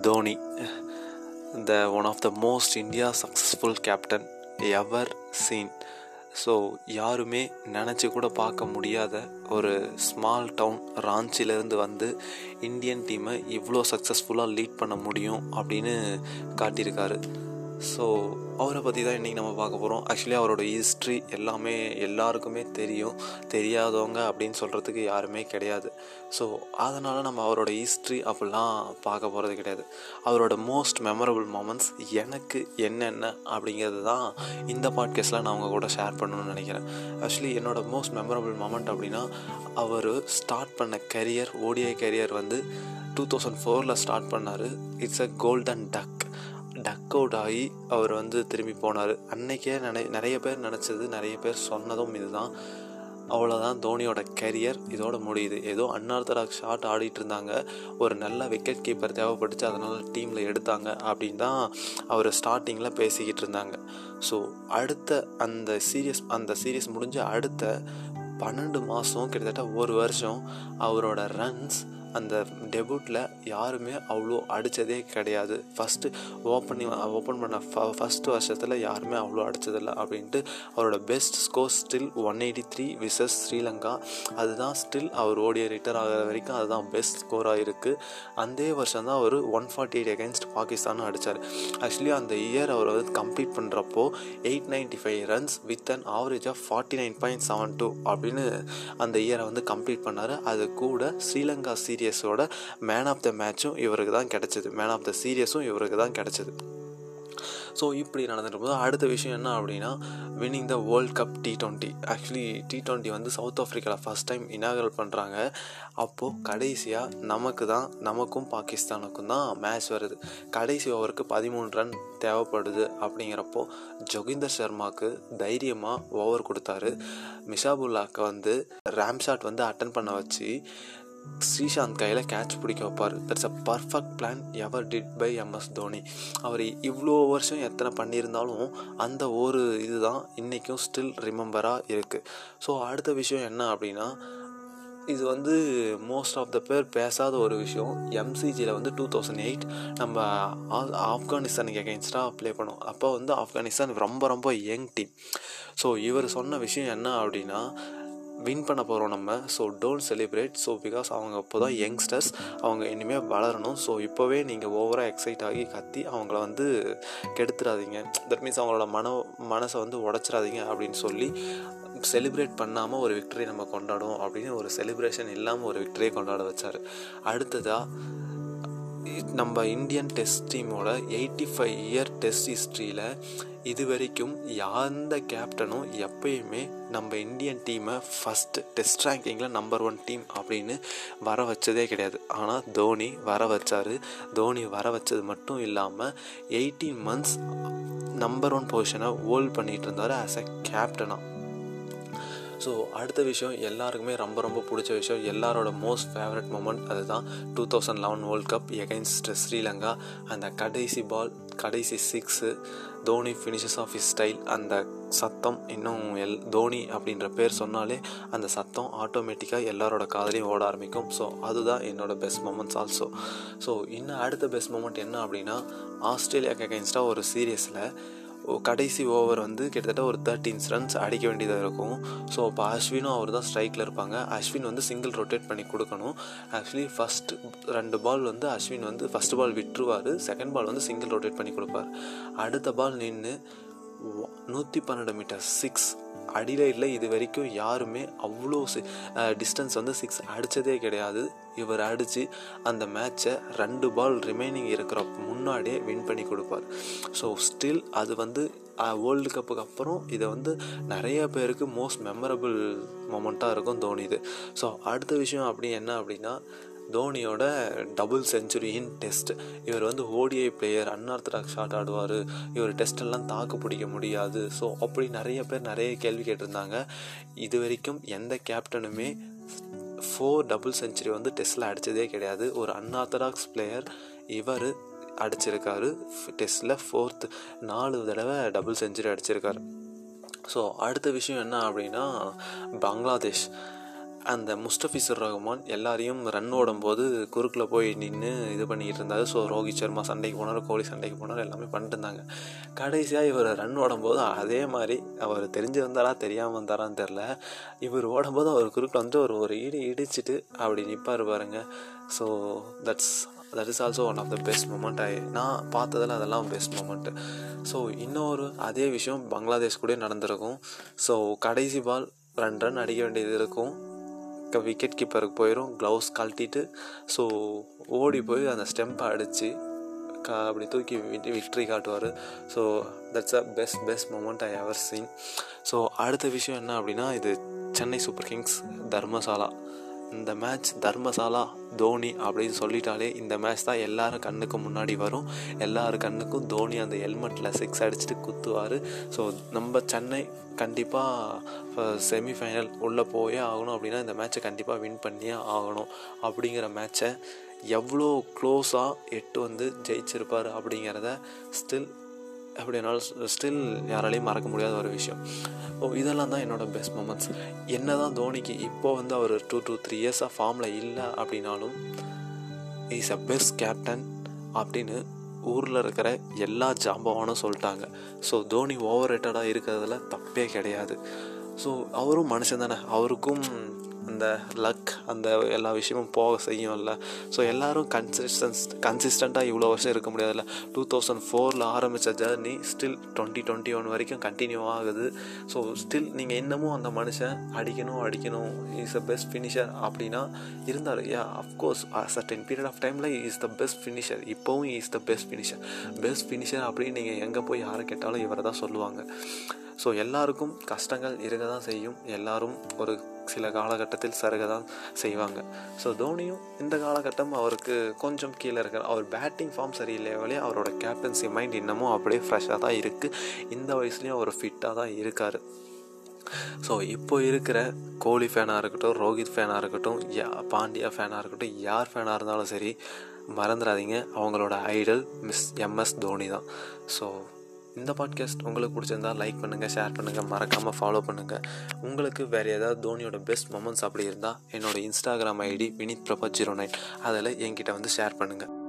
Dhoni the one of the most India successful captain ever seen so யாருமே நினச்சி கூட பார்க்க முடியாத ஒரு ஸ்மால் டவுன் ராஞ்சிலேருந்து வந்து இந்தியன் டீமை இவ்வளோ சக்ஸஸ்ஃபுல்லாக லீட் பண்ண முடியும் அப்படின்னு காட்டியிருக்காரு. ஸோ அவரை பற்றி தான் இன்றைக்கி நம்ம பார்க்க போகிறோம் ஆக்சுவலி அவரோட ஹிஸ்ட்ரி எல்லாமே எல்லாருக்குமே தெரியும். தெரியாதவங்க அப்படின்னு சொல்கிறதுக்கு யாருமே கிடையாது. ஸோ அதனால் நம்ம அவரோட ஹிஸ்ட்ரி அப்படிலாம் பார்க்க போகிறது கிடையாது. அவரோட மோஸ்ட் மெமரபுள் மூமெண்ட்ஸ் எனக்கு என்னென்ன அப்படிங்கிறது தான் இந்த பாட்காஸ்ட்டில் நான் அவங்க கூட ஷேர் பண்ணணும்னு நினைக்கிறேன். ஆக்சுவலி என்னோட மோஸ்ட் மெமரபுள் மூமெண்ட் அப்படின்னா அவர் ஸ்டார்ட் பண்ண கரியர் ஓடிஐ கரியர் வந்து டூ தௌசண்ட் ஃபோரில் ஸ்டார்ட் பண்ணார். It's a golden duck duck out ஆகி அவர் வந்து திரும்பி போனார். அன்னைக்கே நினை நிறைய பேர் நினச்சது நிறைய பேர் சொன்னதும் இதுதான். அவ்வளோதான் தோனியோட கரியர் இதோட முடியுது. ஏதோ அன்ஆர்த்தடாக்ஸ் ஷாட் ஆடிட்டு இருந்தாங்க. ஒரு நல்ல விக்கெட் கீப்பர் தேவைப்பட்டுச்சு. அதனால் டீமில் எடுத்தாங்க அப்படின் தான் அவர் ஸ்டார்டிங்கில் பேசிக்கிட்டு இருந்தாங்க. ஸோ அடுத்த அந்த சீரியஸ் அந்த சீரியஸ் முடிஞ்ச அடுத்த பன்னெண்டு மாதம் கிட்டத்தட்ட ஒரு வருஷம் அவரோட ரன்ஸ் அந்த டெபுட்டில் யாருமே அவ்வளோ அடித்ததே கிடையாது. ஃபஸ்ட்டு ஓப்பன் ஓப்பன் பண்ண ஃப ஃபஸ்ட்டு வருஷத்தில் யாருமே அவ்வளோ அடித்ததில்ல அப்படின்ட்டு அவரோட best score still one eighty three versus Sri Lanka. அதுதான் ஸ்டில் அவர் ஓடிய ரிட்டர் ஆகிற வரைக்கும் அதுதான் பெஸ்ட் ஸ்கோராக இருக்குது அந்த வருஷம் தான் அவர் ஒன் ஃபார்ட்டி எயிட் அகேன்ஸ்ட் பாகிஸ்தானும் அடித்தார் ஆக்சுவலி அந்த இயர் அவர் வந்து கம்ப்ளீட் பண்ணுறப்போ eight ninety five runs with an average of forty nine point seven two அப்படின்னு அந்த இயரை வந்து கம்ப்ளீட் பண்ணார். அது கூட ஸ்ரீலங்கா சீரியஸோட மேன் ஆஃப் த மேட்சும் இவருக்கு தான் கிடச்சிது. மேன் ஆஃப் த சீரியஸும் இவருக்கு தான் கிடச்சிது. ஸோ இப்படி நடந்துட்டு போது அடுத்த விஷயம் என்ன அப்படின்னா winning the world cup T twenty actually T twenty வந்து சவுத் ஆஃப்ரிக்காவில் ஃபஸ்ட் டைம் இனாகரல் பண்ணுறாங்க அப்போது கடைசியாக நமக்கு தான் நமக்கும் பாகிஸ்தானுக்கும் தான் மேட்ச் வருது. கடைசி ஓவருக்கு பதிமூணு ரன் தேவைப்படுது அப்படிங்கிறப்போ ஜொகிந்தர் சர்மாவுக்கு தைரியமாக ஓவர் கொடுத்தாரு. மிஷாபுல்லாக்கு வந்து ரேம் ஷாட் வந்து அட்டன் பண்ண வச்சு ஸ்ரீசாந்த் கையில் கேட்ச் பிடிக்க வைப்பார். That's a perfect plan ever did by MS Dhoni அவர் இவ்வளோ வருஷம் எத்தனை பண்ணியிருந்தாலும் அந்த ஒரு இதுதான் இன்றைக்கும் ஸ்டில் ரிமெம்பராக இருக்குது ஸோ அடுத்த விஷயம் என்ன அப்படின்னா இது வந்து மோஸ்ட் ஆஃப் த பேர் பேசாத ஒரு விஷயம். எம்சிஜியில் வந்து டூ தௌசண்ட் எயிட் நம்ம ஆப்கானிஸ்தானுக்கு எகென்ஸ்டாக ப்ளே பண்ணோம். அப்போ வந்து ஆப்கானிஸ்தான் ரொம்ப ரொம்ப யங் டீம் ஸோ இவர் சொன்ன விஷயம் என்ன அப்படின்னா வின் பண்ண போகிறோம் நம்ம. So don't celebrate so because அவங்க அப்போ தான் யங்ஸ்டர்ஸ் அவங்க இனிமேல் வளரணும். ஸோ இப்போவே நீங்கள் ஓவராக எக்ஸைட் ஆகி கத்தி அவங்கள வந்து கெடுத்துடாதீங்க தட் மீன்ஸ் அவங்களோட மன மனசை வந்து உடச்சிடாதீங்க அப்படின்னு சொல்லி செலிப்ரேட் பண்ணாமல் ஒரு விக்டரி நம்ம கொண்டாடுவோம் அப்படின்னு ஒரு செலிப்ரேஷன் இல்லாமல் ஒரு விக்டரியை கொண்டாட வச்சார். அடுத்ததாக நம்ம இந்தியன் டெஸ்ட் டீமோட எயிட்டி ஃபைவ் இயர் டெஸ்ட் ஹிஸ்ட்ரியில் இது வரைக்கும் எந்த கேப்டனும் எப்பயுமே நம்ம இந்தியன் டீமை ஃபஸ்ட்டு டெஸ்ட் ரேங்கிங்கில் நம்பர் ஒன் டீம் அப்படின்னு வர வச்சதே கிடையாது. ஆனால் தோனி வர வச்சார். தோனி வர வச்சது மட்டும் இல்லாமல் எயிட்டீன் மந்த்ஸ் நம்பர் ஒன் பொசிஷனை ஹோல்ட் பண்ணிகிட்டு இருந்தார் ஆஸ் அ கேப்டனாக ஸோ அடுத்த விஷயம் எல்லாருக்குமே ரொம்ப ரொம்ப பிடிச்ச விஷயம் எல்லாரோட மோஸ்ட் ஃபேவரட் மூமெண்ட் அதுதான் two thousand eleven world cup against Sri Lanka. அந்த கடைசி பால் கடைசி six Dhoni finishes off his style அந்த சத்தம் இன்னும் எல் தோனி அப்படின்ற பேர் சொன்னாலே அந்த சத்தம் ஆட்டோமேட்டிக்காக எல்லாரோட காதலையும் ஓட ஆரம்பிக்கும். ஸோ அதுதான் என்னோட பெஸ்ட் மூமெண்ட்ஸ் ஆல்சோ ஸோ இன்னும் அடுத்த பெஸ்ட் மூமெண்ட் என்ன அப்படின்னா ஆஸ்திரேலியாக்கு அகேன்ஸ்டாக ஒரு சீரியஸில் கடைசி ஓவர் வந்து கிட்டத்தட்ட ஒரு தேர்ட்டீன்ஸ் ரன்ஸ் அடிக்க வேண்டியதாக இருக்கும். ஸோ அப்போ அஸ்வினும் அவர் தான் ஸ்ட்ரைக்கில் இருப்பாங்க. அஸ்வின் வந்து சிங்கிள் ரொட்டேட் பண்ணி கொடுக்கணும். ஆக்சுவலி ஃபஸ்ட் ரெண்டு பால் வந்து அஸ்வின் வந்து ஃபஸ்ட் பால் விட்டுருவார். செகண்ட் பால் வந்து சிங்கிள் ரொட்டேட் பண்ணி கொடுப்பார். அடுத்த பால் நின்று நூற்றி பன்னெண்டு மீட்டர் சிக்ஸ் அடிலைடில் இது வரைக்கும் யாருமே அவ்வளோ சி டிஸ்டன்ஸ் வந்து சிக்ஸ் அடித்ததே கிடையாது. இவர் அடித்து அந்த மேட்சை ரெண்டு பால் ரிமைனிங் இருக்கிற முன்னாடியே வின் பண்ணி கொடுப்பார். ஸோ ஸ்டில் அது வந்து வேர்ல்டு கப்புக்கு அப்புறம் இதை வந்து நிறைய பேருக்கு மோஸ்ட் மெமரபிள் மொமெண்ட்டாக இருக்கும் தோணிது. ஸோ அடுத்த விஷயம் அப்படி என்ன அப்படின்னா தோனியோட டபுள் செஞ்சுரி இன் டெஸ்ட் இவர் வந்து ஓடிஐ பிளேயர் அன்ஆர்த்தடாக்ஸ் ஷாட் ஆடுவார். இவர் டெஸ்டெல்லாம் தாக்கு பிடிக்க முடியாது. ஸோ அப்படி நிறைய பேர் நிறைய கேள்வி கேட்டிருந்தாங்க. இது வரைக்கும் எந்த கேப்டனுமே ஃபோர் டபுள் செஞ்சுரி வந்து டெஸ்ட்டில் அடித்ததே கிடையாது. ஒரு அன்ஆர்த்தடாக்ஸ் பிளேயர் இவர் அடிச்சிருக்காரு. டெஸ்ட்டில் ஃபோர்த் நாலு தடவை டபுள் செஞ்சுரி அடிச்சிருக்காரு. ஸோ அடுத்த விஷயம் என்ன அப்படின்னா பங்களாதேஷ் அந்த முஸ்டபிசர் ரஹ்மான் எல்லாரையும் ரன் ஓடும்போது குறுக்கில் போய் நின்று இது பண்ணிக்கிட்டு இருந்தார். ஸோ ரோஹித் சர்மா சண்டைக்கு போனார் கோலி சண்டைக்கு போனார் எல்லாமே பண்ணிட்டு இருந்தாங்க. கடைசியாக இவர் ரன் ஓடும்போது அதே மாதிரி அவர் தெரிஞ்சிருந்தாரா தெரியாமல் வந்தாரான்னு தெரில இவர் ஓடும்போது அவர் குறுக்கில் வந்து ஒரு ஒரு இடி இடிச்சிட்டு அப்படி நிற்பார் பாருங்க. So that's that is also one of the best moment I நான் பார்த்ததில் அதெல்லாம் பெஸ்ட் மூமெண்ட்டு ஸோ இன்னொரு அதே விஷயம் பங்களாதேஷ் கூட நடந்திருக்கும். ஸோ கடைசி பால் ரெண்டு ரன் அடிக்க வேண்டியது இருக்கும். விக்கெட் கீப்பருக்கு போயிடும் க்ளவுஸ் கழட்டிட்டு ஸோ ஓடி போய் அந்த ஸ்டெம்பை அடித்து க அப்படி தூக்கி விட்டு விக்ட்ரி காட்டுவார். So that's a best best moment I ever seen so அடுத்த விஷயம் என்ன அப்படின்னா இது சென்னை சூப்பர் கிங்ஸ் தர்மசாலா. இந்த மேட்ச் தர்மசாலா தோனி அப்படின்னு சொல்லிட்டாலே இந்த மேட்ச் தான் எல்லாரும் கண்ணுக்கு முன்னாடி வரும். எல்லார் கண்ணுக்கும் தோனி அந்த ஹெல்மெட்டில் சிக்ஸ் அடிச்சுட்டு குத்துவார். ஸோ நம்ம சென்னை கண்டிப்பாக செமிஃபைனல் உள்ளே போயே ஆகணும் அப்படின்னா இந்த மேட்ச்சை கண்டிப்பாக வின் பண்ணியே ஆகணும் அப்படிங்கிற மேட்ச்சை எவ்வளோ க்ளோஸாக எட்டு வந்து ஜெயிச்சிருப்பார் அப்படிங்கிறத ஸ்டில் அப்படின்னாலும் ஸ்டில் யாராலையும் மறக்க முடியாத ஒரு விஷயம். ஓ இதெல்லாம் தான் என்னோடய பெஸ்ட் மூமெண்ட்ஸ் என்ன தான் தோனிக்கு இப்போ வந்து அவர் டூ டூ த்ரீ இயர்ஸாக ஃபார்மில் இல்லை அப்படின்னாலும் இஸ் அ பெஸ்ட் கேப்டன் அப்படின்னு ஊரில் இருக்கிற எல்லா ஜாம்பவானும் சொல்லிட்டாங்க. ஸோ தோனி ஓவர் ரேட்டடாக இருக்கிறதுல தப்பே கிடையாது. ஸோ அவரும் மனுஷன் தானே. அவருக்கும் அந்த லக் அந்த எல்லா விஷயமும் போக செய்யும்ல. ஸோ எல்லோரும் கன்சிஸ்டன்ஸ் கன்சிஸ்டண்ட்டாக இவ்வளோ வருஷம் இருக்க முடியாதுல்ல. டூ தௌசண்ட் ஃபோரில் ஆரம்பித்த journey still twenty twenty one வரைக்கும் கண்டினியூ ஆகுது. ஸோ ஸ்டில் நீங்கள் இன்னமும் அந்த மனுஷன் அடிக்கணும் அடிக்கணும் இஸ் த பெஸ்ட் ஃபினிஷர் அப்படின்னா இருந்தார் yeah of course certain period of டைமில் இஸ் த பெஸ்ட் ஃபினிஷர் இப்போவும் is the best finisher best finisher அப்படின்னு நீங்கள் எங்கே போய் யாரை கேட்டாலும் இவரை தான் சொல்லுவாங்க. ஸோ எல்லாருக்கும் கஷ்டங்கள் இருக்க தான் செய்யும். எல்லாரும் ஒரு சில காலகட்டத்தில் சருக தான் செய்வாங்க. ஸோ தோனியும் இந்த காலகட்டம் அவருக்கு கொஞ்சம் கீழே இருக்கிற அவர் பேட்டிங் ஃபார்ம் சரியில்லையாலே அவரோட கேப்டன்சி மைண்ட் இன்னமும் அப்படியே ஃப்ரெஷ்ஷாக தான் இருக்குது இந்த வயசுலேயும் அவர் ஃபிட்டாக தான் இருக்கார். ஸோ இப்போ இருக்கிற கோலி ஃபேனாக இருக்கட்டும் ரோஹித் ஃபேனாக இருக்கட்டும் யா பாண்டியா ஃபேனாக இருக்கட்டும் யார் ஃபேனாக இருந்தாலும் சரி மறந்துடாதீங்க அவங்களோட ஐடல் மிஸ் எம்எஸ் தோனி தான். ஸோ இந்த பாட்காஸ்ட் உங்களுக்கு பிடிச்சிருந்தா லைக் பண்ணுங்கள் ஷேர் பண்ணுங்கள் மறக்காமல் ஃபாலோ பண்ணுங்கள் உங்களுக்கு வேறு ஏதாவது தோனியோட பெஸ்ட் மொமெண்ட்ஸ் அப்படி இருந்தால் என்னோடய Instagram ID Vineeth Prabha zero nine அதில் என்கிட்ட வந்து ஷேர் பண்ணுங்கள்